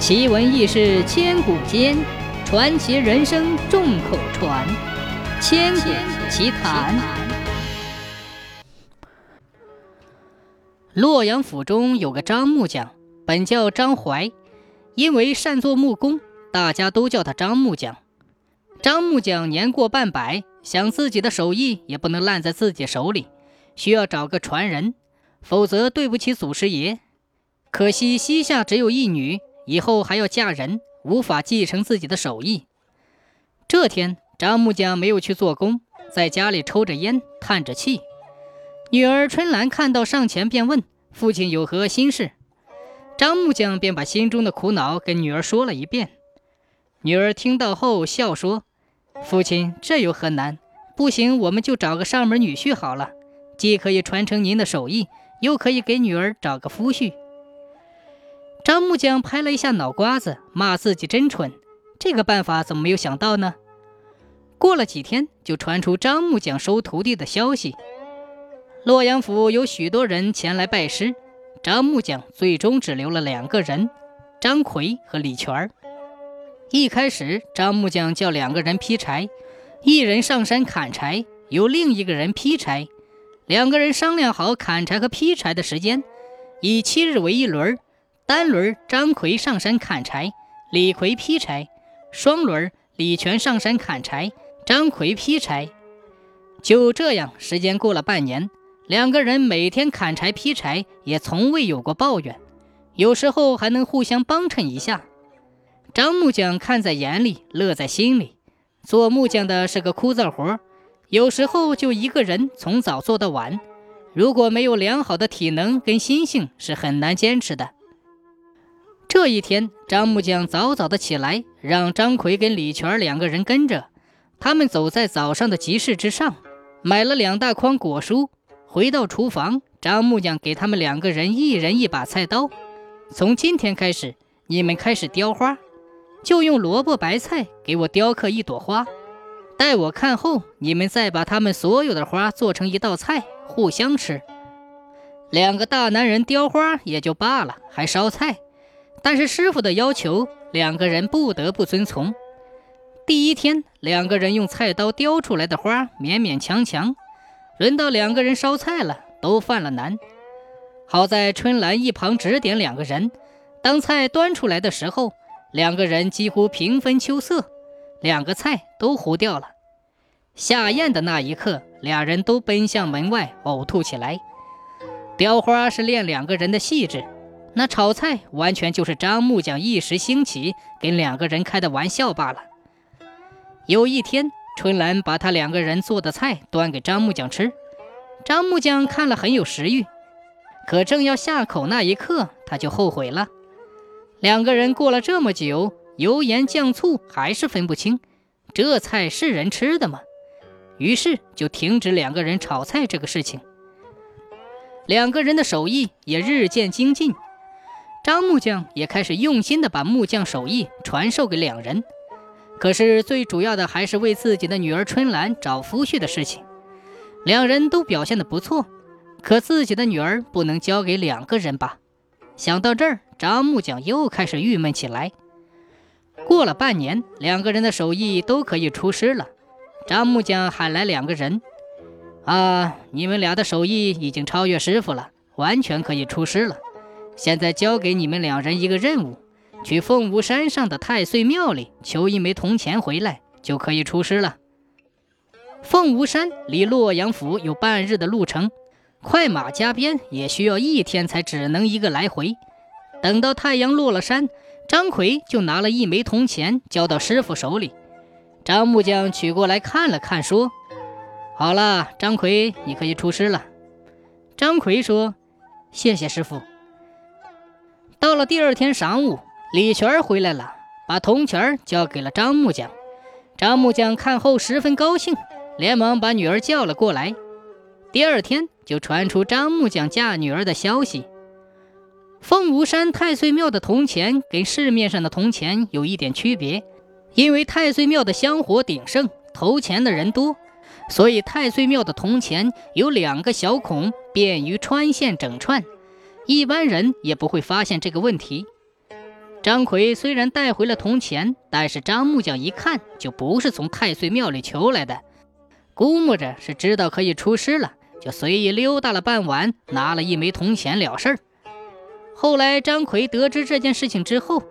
奇闻异事千古间，传奇人生众口传。千古奇谈。洛阳府中有个张木匠，本叫张怀，因为善做木工，大家都叫他张木匠。张木匠年过半百，想自己的手艺也不能烂在自己手里，需要找个传人，否则对不起祖师爷。可惜膝下只有一女。以后还要嫁人，无法继承自己的手艺。这天，张木匠没有去做工，在家里抽着烟，叹着气。女儿春兰看到，上前便问父亲有何心事。张木匠便把心中的苦恼跟女儿说了一遍。女儿听到后笑说：“父亲，这有何难？不行，我们就找个上门女婿好了，既可以传承您的手艺，又可以给女儿找个夫婿。”张木匠拍了一下脑瓜子，骂自己真蠢。这个办法怎么没有想到呢？过了几天，就传出张木匠收徒弟的消息。洛阳府有许多人前来拜师，张木匠最终只留了两个人：张奎和李全。一开始，张木匠叫两个人劈柴，一人上山砍柴，由另一个人劈柴。两个人商量好砍柴和劈柴的时间，以七日为一轮。单轮张奎上山砍柴，李逵劈柴；双轮李全上山砍柴，张奎劈柴。就这样，时间过了半年，两个人每天砍柴劈柴，也从未有过抱怨，有时候还能互相帮衬一下。张木匠看在眼里，乐在心里。做木匠的是个枯燥活，有时候就一个人从早做到晚，如果没有良好的体能跟心性，是很难坚持的。这一天，张木匠早早的起来，让张奎跟李全两个人跟着。他们走在早上的集市之上，买了两大筐果蔬。回到厨房，张木匠给他们两个人一人一把菜刀。从今天开始，你们开始雕花，就用萝卜白菜给我雕刻一朵花。待我看后，你们再把他们所有的花做成一道菜，互相吃。两个大男人雕花也就罢了，还烧菜。但是师傅的要求，两个人不得不遵从。第一天，两个人用菜刀雕出来的花勉勉强强，轮到两个人烧菜了，都犯了难。好在春兰一旁指点两个人，当菜端出来的时候，两个人几乎平分秋色，两个菜都糊掉了。下咽的那一刻，俩人都奔向门外呕吐起来。雕花是练两个人的细致。那炒菜完全就是张木匠一时兴起跟两个人开的玩笑罢了。有一天，春兰把他两个人做的菜端给张木匠吃，张木匠看了很有食欲，可正要下口那一刻，他就后悔了。两个人过了这么久，油盐酱醋还是分不清，这菜是人吃的吗？于是就停止两个人炒菜这个事情。两个人的手艺也日渐精进。张木匠也开始用心地把木匠手艺传授给两人，可是最主要的还是为自己的女儿春兰找夫婿的事情。两人都表现得不错，可自己的女儿不能交给两个人吧？想到这儿，张木匠又开始郁闷起来。过了半年，两个人的手艺都可以出师了。张木匠喊来两个人：“啊，你们俩的手艺已经超越师傅了，完全可以出师了。”现在交给你们两人一个任务，去凤舞山上的太岁庙里求一枚铜钱回来，就可以出师了。凤舞山离洛阳府有半日的路程，快马加鞭也需要一天才只能一个来回。等到太阳落了山，张奎就拿了一枚铜钱交到师傅手里。张木匠取过来看了看，说：“好了，张奎，你可以出师了。”张奎说：“谢谢师傅。”到了第二天晌午，李全回来了，把铜钱交给了张木匠。张木匠看后十分高兴，连忙把女儿叫了过来。第二天就传出张木匠嫁女儿的消息。凤舞山太岁庙的铜钱跟市面上的铜钱有一点区别，因为太岁庙的香火鼎盛，投钱的人多，所以太岁庙的铜钱有两个小孔，便于穿线整串。一般人也不会发现这个问题。张奎虽然带回了铜钱，但是张木匠一看就不是从太岁庙里求来的，估摸着是知道可以出师了，就随意溜达了半晚，拿了一枚铜钱了事儿。后来张奎得知这件事情之后，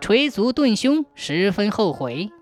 捶足顿胸，十分后悔。